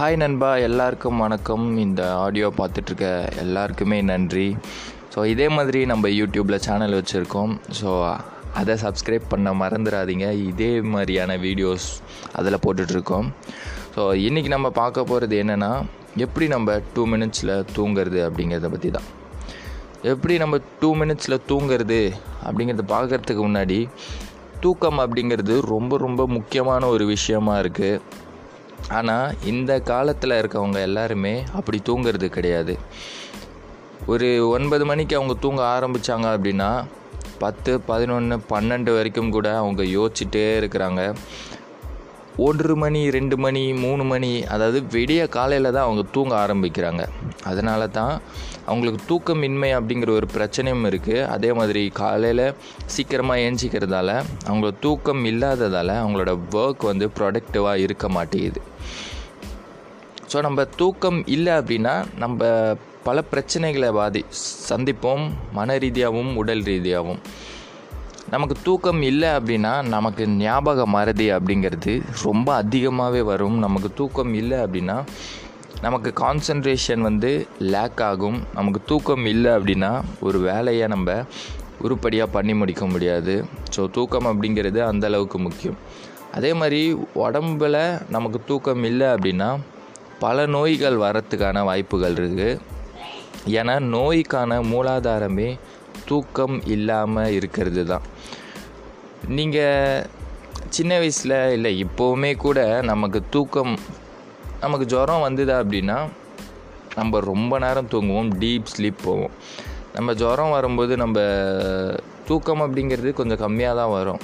Hi நண்பா. எல்லாருக்கும் வணக்கம். இந்த ஆடியோ பார்த்துட்ருக்க எல்லாருக்குமே நன்றி. ஸோ இதே மாதிரி நம்ம யூடியூப்பில் சேனல் வச்சுருக்கோம். ஸோ அதை சப்ஸ்கிரைப் பண்ண மறந்துடாதீங்க. இதே மாதிரியான வீடியோஸ் அதில் போட்டுட்ருக்கோம். ஸோ இன்றைக்கி நம்ம பார்க்க போகிறது என்னென்னா எப்படி நம்ம டூ மினிட்ஸில் தூங்குறது அப்படிங்கிறத பற்றி தான் எப்படி நம்ம டூ மினிட்ஸில் தூங்குறது அப்படிங்கிறத பார்க்குறதுக்கு முன்னாடி தூக்கம் அப்படிங்கிறது ரொம்ப ரொம்ப முக்கியமான ஒரு விஷயமா இருக்குது ஆனால் இந்த காலத்தில் இருக்கவங்க எல்லாருமே அப்படி தூங்குறது கிடையாது. ஒரு ஒன்பது மணிக்கு அவங்க தூங்க ஆரம்பித்தாங்க அப்படின்னா பத்து பதினொன்று பன்னெண்டு வரைக்கும் கூட அவங்க யோசிச்சுட்டே இருக்கிறாங்க. ஒன்று மணி ரெண்டு மணி மூணு மணி அதாவது விடிய காலையில் தான் அவங்க தூங்க ஆரம்பிக்கிறாங்க. அதனால தான் அவங்களுக்கு தூக்கமின்மை அப்படிங்கிற ஒரு பிரச்சனையும் இருக்குது அதே மாதிரி காலையில் சீக்கிரமாக ஏஞ்சிக்கிறதால அவங்களுக்கு தூக்கம் இல்லாததால் அவங்களோட ஒர்க் வந்து ப்ரொடக்டிவாக இருக்க மாட்டேங்குது. ஸோ நம்ம தூக்கம் இல்லை அப்படின்னா நம்ம பல பிரச்சனைகளை பாதி சந்திப்போம் மன ரீதியாகவும் உடல் ரீதியாகவும் நமக்கு தூக்கம் இல்லை அப்படின்னா நமக்கு ஞாபக மறதி அப்படிங்கிறது ரொம்ப அதிகமாகவே வரும். நமக்கு தூக்கம் இல்லை அப்படின்னா நமக்கு கான்சன்ட்ரேஷன் வந்து லேக் ஆகும். நமக்கு தூக்கம் இல்லை அப்படின்னா ஒரு வேலையை நம்ம உருப்படியாக பண்ணி முடிக்க முடியாது. ஸோ தூக்கம் அப்படிங்கிறது அந்த அளவுக்கு முக்கியம். அதே மாதிரி உடம்புல நமக்கு தூக்கம் இல்லை அப்படின்னா பல நோய்கள் வரத்துக்கான வாய்ப்புகள் இருக்குது ஏன்னா நோய்க்கான மூலாதாரமே தூக்கம் இல்லாமல் இருக்கிறது தான் நீங்கள் சின்ன வயசில் இல்லை இப்போவுமே கூட நமக்கு தூக்கம் நமக்கு ஜுரம் வந்ததா அப்படின்னா நம்ம ரொம்ப நேரம் தூங்குவோம் டீப் ஸ்லீப் போவோம். நம்ம ஜுரம் வரும்போது நம்ம தூக்கம் அப்படிங்கிறது கொஞ்சம் கம்மியாக தான் வரும்.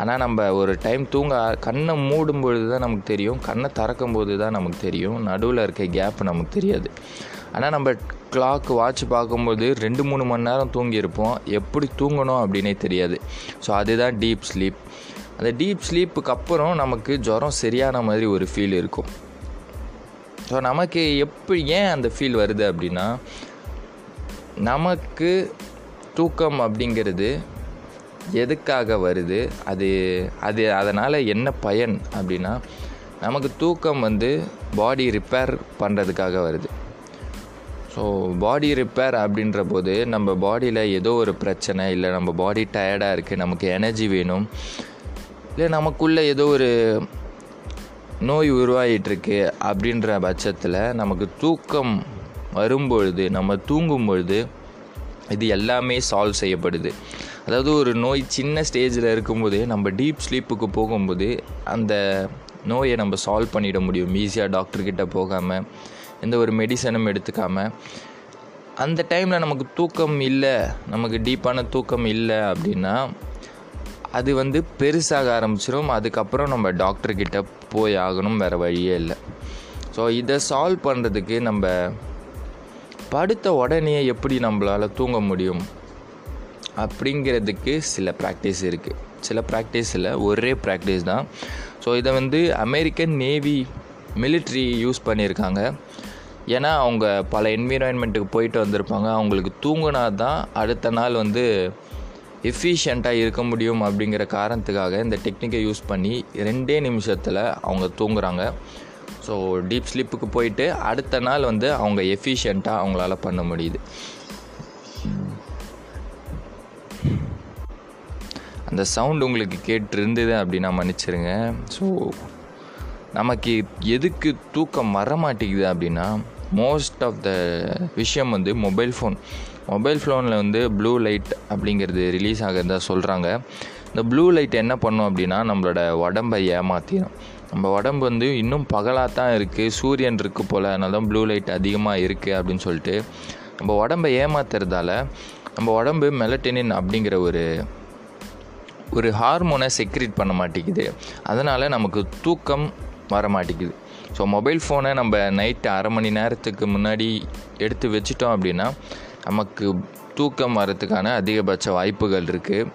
ஆனால் நம்ம ஒரு டைம் தூங்க கண்ணை மூடும் பொழுது தான் நமக்கு தெரியும். கண்ணை திறக்கும் போது தான் நமக்கு தெரியும். நடுவில் இருக்க கேப் நமக்கு தெரியாது. ஆனால் நம்ம கிளாக் வாட்ச் பார்க்கும்போது ரெண்டு மூணு மணி நேரம் தூங்கியிருப்போம். எப்படி தூங்கணும் அப்படின்னே தெரியாது. ஸோ அதுதான் டீப் ஸ்லீப் அந்த டீப் ஸ்லீப்புக்கு அப்புறம் நமக்கு ஜுரம் சரியான மாதிரி ஒரு ஃபீல் இருக்கும். ஸோ நமக்கு எப்படி ஏன் அந்த ஃபீல் வருது அப்படின்னா நமக்கு தூக்கம் அப்படிங்கிறது எதுக்காக வருது? அது அது அதனால் என்ன பயன் அப்படின்னா நமக்கு தூக்கம் வந்து பாடி ரிப்பேர் பண்ணுறதுக்காக வருது. ஸோ பாடி ரிப்பேர் அப்படின்ற போது நம்ம பாடியில் ஏதோ ஒரு பிரச்சனை இல்லை நம்ம பாடி டயர்டாக இருக்குது நமக்கு எனர்ஜி வேணும் இல்லை நமக்குள்ளே ஏதோ ஒரு நோய் உருவாகிட்டுருக்கு அப்படின்ற பட்சத்தில் நமக்கு தூக்கம் வரும்பொழுது நம்ம தூங்கும் பொழுது இது எல்லாமே சால்வ் செய்யப்படுது. அதாவது ஒரு நோய் சின்ன ஸ்டேஜில் இருக்கும்போதே நம்ம டீப் ஸ்லீப்புக்கு போகும்போது அந்த நோயை நம்ம சால்வ் பண்ணிட முடியும். ஈஸியாக டாக்டர்கிட்ட போகாமல் எந்த ஒரு மெடிசனும் எடுத்துக்காமல் அந்த டைமில் நமக்கு தூக்கம் இல்லை நமக்கு டீப்பான தூக்கம் இல்லை அப்படின்னா அது வந்து பெருசாக ஆரம்பிச்சிடும் அதுக்கப்புறம் நம்ம டாக்டர்கிட்ட போய் ஆகணும் வேறு வழியே இல்லை. ஸோ இதை சால்வ் பண்ணுறதுக்கு நம்ம படுத்த உடனே எப்படி நம்மளால் தூங்க முடியும்? அப்படிங்கிறதுக்கு சில ப்ராக்டிஸ் இருக்குது சில ப்ராக்டிஸில் ஒரே ப்ராக்டிஸ் தான். ஸோ இதை வந்து அமெரிக்கன் நேவி மிலிட்ரி யூஸ் பண்ணியிருக்காங்க. ஏன்னா அவங்க பல என்விரான்மெண்ட்டுக்கு போயிட்டு வந்திருப்பாங்க. அவங்களுக்கு தூங்கினா தான் அடுத்த நாள் வந்து எஃபிஷியண்ட்டாக இருக்க முடியும் அப்படிங்கிற காரணத்துக்காக இந்த டெக்னிக்கை யூஸ் பண்ணி ரெண்டே நிமிஷத்தில் அவங்க தூங்குறாங்க. ஸோ டீப் ஸ்லீப்புக்கு போயிட்டு அடுத்த நாள் வந்து அவங்க எஃபிஷியண்ட்டாக அவங்களால பண்ண முடியுது. அந்த சவுண்ட் உங்களுக்கு கேட்டிருந்தது அப்படின்னா மன்னிச்சிருங்க. ஸோ நமக்கு எதுக்கு தூக்கம் வர மாட்டேங்குது அப்படின்னா மோஸ்ட் ஆஃப் த விஷயம் வந்து மொபைல் ஃபோன் மொபைல் ஃபோனில் வந்து ப்ளூ லைட் அப்படிங்கிறது ரிலீஸ் ஆகிறதா சொல்கிறாங்க இந்த ப்ளூ லைட் என்ன பண்ணும் அப்படின்னா நம்மளோட உடம்பை ஏமாற்றிடும் நம்ம உடம்பு வந்து இன்னும் பகலாக தான் இருக்குது சூரியன் இருக்குது போல் அதனால தான் ப்ளூ லைட் அதிகமாக இருக்குது அப்படின்னு சொல்லிட்டு நம்ம உடம்பை ஏமாத்துறதால நம்ம உடம்பு மெலட்டினின் அப்படிங்கிற ஒரு ஒரு ஹார்மோனை செக்ரேட் பண்ண மாட்டேங்குது. அதனால் நமக்கு தூக்கம் வர மாட்டேங்குது. ஸோ மொபைல் ஃபோனை நம்ம நைட்டு அரை மணி நேரத்துக்கு முன்னாடி எடுத்து வச்சிட்டோம் அப்படின்னா நமக்கு தூக்கம் வரத்துக்கான அதிகபட்ச வாய்ப்புகள் இருக்குது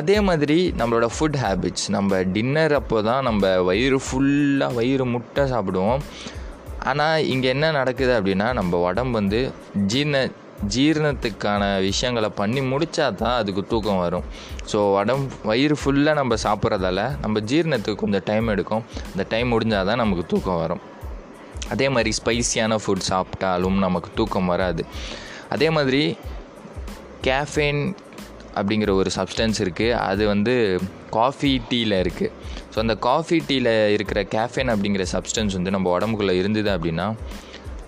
அதே மாதிரி நம்மளோட ஃபுட் ஹேபிட்ஸ் நம்ம டின்னர் அப்போ தான் நம்ம வயிறு ஃபுல்லாக வயிறு முட்டை சாப்பிடுவோம். ஆனால் இங்கே என்ன நடக்குது அப்படின்னா நம்ம உடம்பு வந்து ஜீர்ண ஜீரணத்துக்கான விஷயங்களை பண்ணி முடித்தா தான் அதுக்கு தூக்கம் வரும். ஸோ உடம் வயிறு ஃபுல்லாக நம்ம சாப்பிட்றதால நம்ம ஜீரணத்துக்கு கொஞ்சம் டைம் எடுக்கும். அந்த டைம் முடிஞ்சால் தான் நமக்கு தூக்கம் வரும். அதே மாதிரி ஸ்பைசியான ஃபுட் சாப்பிட்டாலும் நமக்கு தூக்கம் வராது. அதே மாதிரி கேஃபேன் அப்படிங்கிற ஒரு சப்ஸ்டன்ஸ் இருக்குது அது வந்து காஃபி டீயில் இருக்குது ஸோ அந்த காஃபி டீயில் இருக்கிற கேஃபேன் அப்படிங்கிற சப்ஸ்டன்ஸ் வந்து நம்ம உடம்புக்குள்ளே இருந்தது அப்படின்னா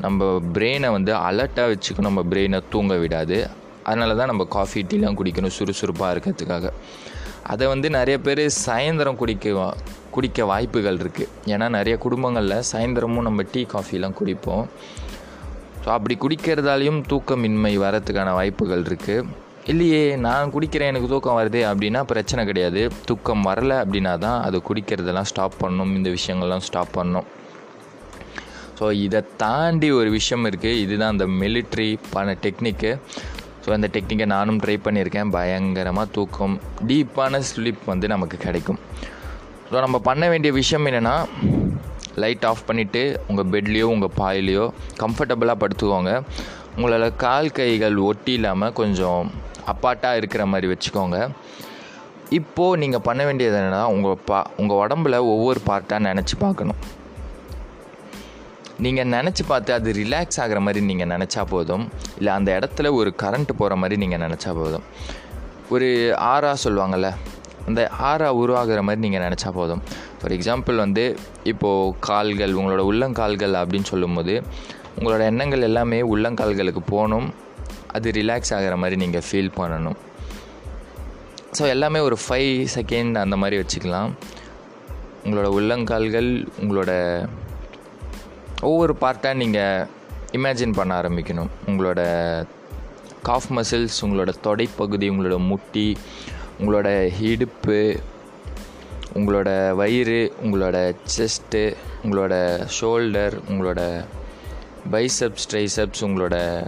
நம்ம பிரெயினை வந்து அலர்ட்டாக வச்சுக்கணும். நம்ம பிரெயினை தூங்க விடாது. அதனால தான் நம்ம காஃபி டீலாம் குடிக்கணும் சுறுசுறுப்பாக இருக்கிறதுக்காக. அதை வந்து நிறைய பேர் சாயந்தரம் குடிக்க குடிக்க வாய்ப்புகள் இருக்குது ஏன்னா நிறைய குடும்பங்களில் சாயந்தரமும் நம்ம டீ காஃபிலாம் குடிப்போம். ஸோ அப்படி குடிக்கிறதாலையும் தூக்கமின்மை வரத்துக்கான வாய்ப்புகள் இருக்குது இல்லையே நான் குடிக்கிறேன் எனக்கு தூக்கம் வருது அப்படின்னா பிரச்சனை கிடையாது. தூக்கம் வரலை அப்படின்னா தான் அது குடிக்கிறதெல்லாம் ஸ்டாப் பண்ணணும் இந்த விஷயங்கள்லாம் ஸ்டாப் பண்ணணும் ஸோ இதை தாண்டி ஒரு விஷயம் இருக்குது இதுதான் அந்த மிலிட்ரி பண்ண டெக்னிக்கு ஸோ அந்த டெக்னிக்கை நானும் ட்ரை பண்ணியிருக்கேன். பயங்கரமாக தூக்கம் டீப்பான ஸ்லிப் வந்து நமக்கு கிடைக்கும். ஸோ நம்ம பண்ண வேண்டிய விஷயம் என்னென்னா லைட் ஆஃப் பண்ணிவிட்டு உங்கள் பெட்லேயோ உங்கள் பாயிலையோ கம்ஃபர்டபுளாக படுத்துக்கோங்க. உங்களால் கால் கைகள் ஒட்டி இல்லாமல் கொஞ்சம் அப்பாட்டாக இருக்கிற மாதிரி வச்சுக்கோங்க. இப்போது நீங்கள் பண்ண வேண்டியது என்னென்னா உங்கள் பா உங்கள் உடம்புல ஒவ்வொரு பார்ட்டாக நினச்சி பார்க்கணும். நீங்கள் நினச்சி பார்த்து அது ரிலாக்ஸ் ஆகிற மாதிரி நீங்கள் நினச்சா போதும். இல்லை அந்த இடத்துல ஒரு கரண்ட் போகிற மாதிரி நீங்கள் நினச்சா போதும். ஒரு ஆறா சொல்லுவாங்கள்ல அந்த ஆறா உருவாகிற மாதிரி நீங்கள் நினச்சா போதும். ஃபார் எக்ஸாம்பிள் வந்து இப்போது கால்கள் உங்களோட உள்ளங்கால்கள் அப்படின்னு சொல்லும்போது உங்களோட எண்ணங்கள் எல்லாமே உள்ளங்கால்களுக்கு போகணும். அது ரிலாக்ஸ் ஆகிற மாதிரி நீங்கள் ஃபீல் பண்ணணும். ஸோ எல்லாமே ஒரு ஃபைவ் செகண்ட் அந்த மாதிரி வச்சுக்கலாம். உங்களோட உள்ளங்கால்கள் உங்களோட ஒவ்வொரு பார்ட்டாக நீங்கள் இமேஜின் பண்ண ஆரம்பிக்கணும். உங்களோட காஃப் மசில்ஸ் உங்களோட தொடைப்பகுதி உங்களோட முட்டி உங்களோட இடுப்பு உங்களோட வயிறு உங்களோட செஸ்ட்டு உங்களோட ஷோல்டர் உங்களோட பைசப்ஸ் ட்ரைசப்ஸ் உங்களோட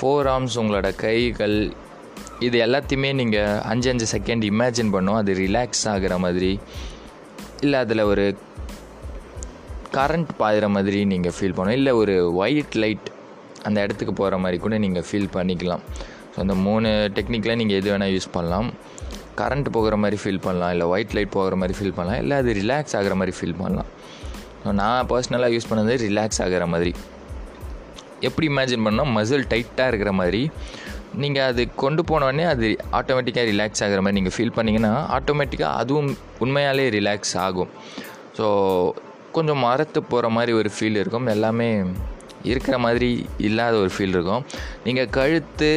ஃபோர் ஆர்ம்ஸ் உங்களோட கைகள் இது எல்லாத்தையுமே நீங்கள் அஞ்சு அஞ்சு செகண்ட் இமேஜின் பண்ணும். அது ரிலாக்ஸ் ஆகிற மாதிரி. இல்லை அதில் ஒரு கரண்ட் பாயிற மாதிரி நீங்கள் ஃபீல் பண்ணணும். இல்லை ஒரு ஒயிட் லைட் அந்த இடத்துக்கு போகிற மாதிரி கூட நீங்கள் ஃபீல் பண்ணிக்கலாம். ஸோ அந்த மூணு டெக்னிக்கில் நீங்கள் எது வேணால் யூஸ் பண்ணலாம். கரண்ட் போகிற மாதிரி ஃபீல் பண்ணலாம். இல்லை ஒயிட் லைட் போகிற மாதிரி ஃபீல் பண்ணலாம். இல்லை அது ரிலாக்ஸ் ஆகிற மாதிரி ஃபீல் பண்ணலாம். ஸோ நான் பர்சனலாக யூஸ் பண்ணது ரிலாக்ஸ் ஆகிற மாதிரி. எப்படி இமேஜின் பண்ணால் மசில் டைட்டாக இருக்கிற மாதிரி. நீங்கள் அது கொண்டு போனோடனே அது ஆட்டோமேட்டிக்காக ரிலாக்ஸ் ஆகிற மாதிரி நீங்கள் ஃபீல் பண்ணிங்கன்னா ஆட்டோமேட்டிக்காக அதுவும் உண்மையாலே ரிலாக்ஸ் ஆகும். ஸோ கொஞ்சம் மரத்து போகிற மாதிரி ஒரு ஃபீல் இருக்கும். எல்லாமே இருக்கிற மாதிரி இல்லாத ஒரு ஃபீல் இருக்கும். நீங்கள் கழுத்து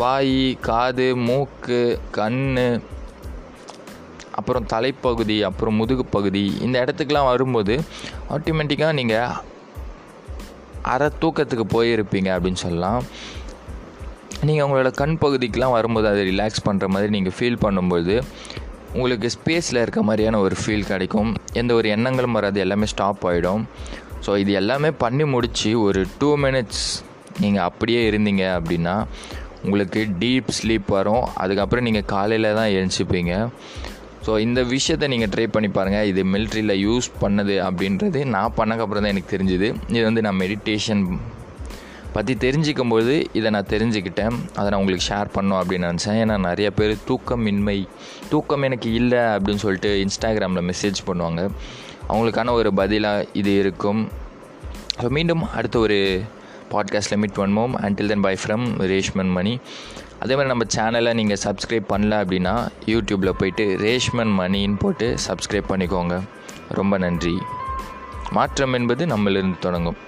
வாய் காது மூக்கு கண் அப்புறம் தலைப்பகுதி அப்புறம் முதுகு பகுதி இந்த இடத்துக்குலாம் வரும்போது ஆட்டோமேட்டிக்காக நீங்கள் அரை தூக்கத்துக்கு போயிருப்பீங்க அப்படின்னு சொல்லலாம். நீங்கள் உங்களோட கண் பகுதிக்கெலாம் வரும்போது அதை ரிலாக்ஸ் பண்ணுற மாதிரி நீங்கள் ஃபீல் பண்ணும்போது உங்களுக்கு ஸ்பேஸில் இருக்க மாதிரியான ஒரு ஃபீல் கிடைக்கும். எந்த ஒரு எண்ணங்களும் வராது எல்லாமே ஸ்டாப் ஆகிடும் ஸோ இது எல்லாமே பண்ணி முடித்து ஒரு டூ மினிட்ஸ் நீங்கள் அப்படியே இருந்தீங்க அப்படின்னா உங்களுக்கு டீப் ஸ்லீப் வரும். அதுக்கப்புறம் நீங்கள் காலையில் தான் எழுந்திப்பீங்க ஸோ இந்த விஷயத்தை நீங்கள் ட்ரை பண்ணி பாருங்கள் இது மிலிட்ரியில் யூஸ் பண்ணது அப்படின்றது நான் பண்ணக்கப்புறம் தான் எனக்கு தெரிஞ்சுது. இது வந்து நான் மெடிடேஷன் பற்றி தெரிஞ்சிக்கும் போது இதை நான் தெரிஞ்சுக்கிட்டேன். அதை நான் உங்களுக்கு ஷேர் பண்ணோம் அப்படின்னு நினச்சேன். ஏன்னா நிறைய பேர் தூக்கமின்மை தூக்கம் எனக்கு இல்லை அப்படின்னு சொல்லிட்டு இன்ஸ்டாகிராமில் மெசேஜ் பண்ணுவாங்க. அவங்களுக்கான ஒரு பதிலாக இது இருக்கும். ஸோ மீண்டும் அடுத்த ஒரு பாட்காஸ்ட்டில் மீட் பண்ணுவோம். Until then bye from Reshman Mani அதே மாதிரி நம்ம சேனலை நீங்கள் சப்ஸ்கிரைப் பண்ணல அப்படின்னா யூடியூப்பில் போயிட்டு ரேஷ்மன் மணின்னு போட்டு சப்ஸ்கிரைப் பண்ணிக்கோங்க. ரொம்ப நன்றி. மாற்றம் என்பது நம்மளிருந்து தொடங்கும்.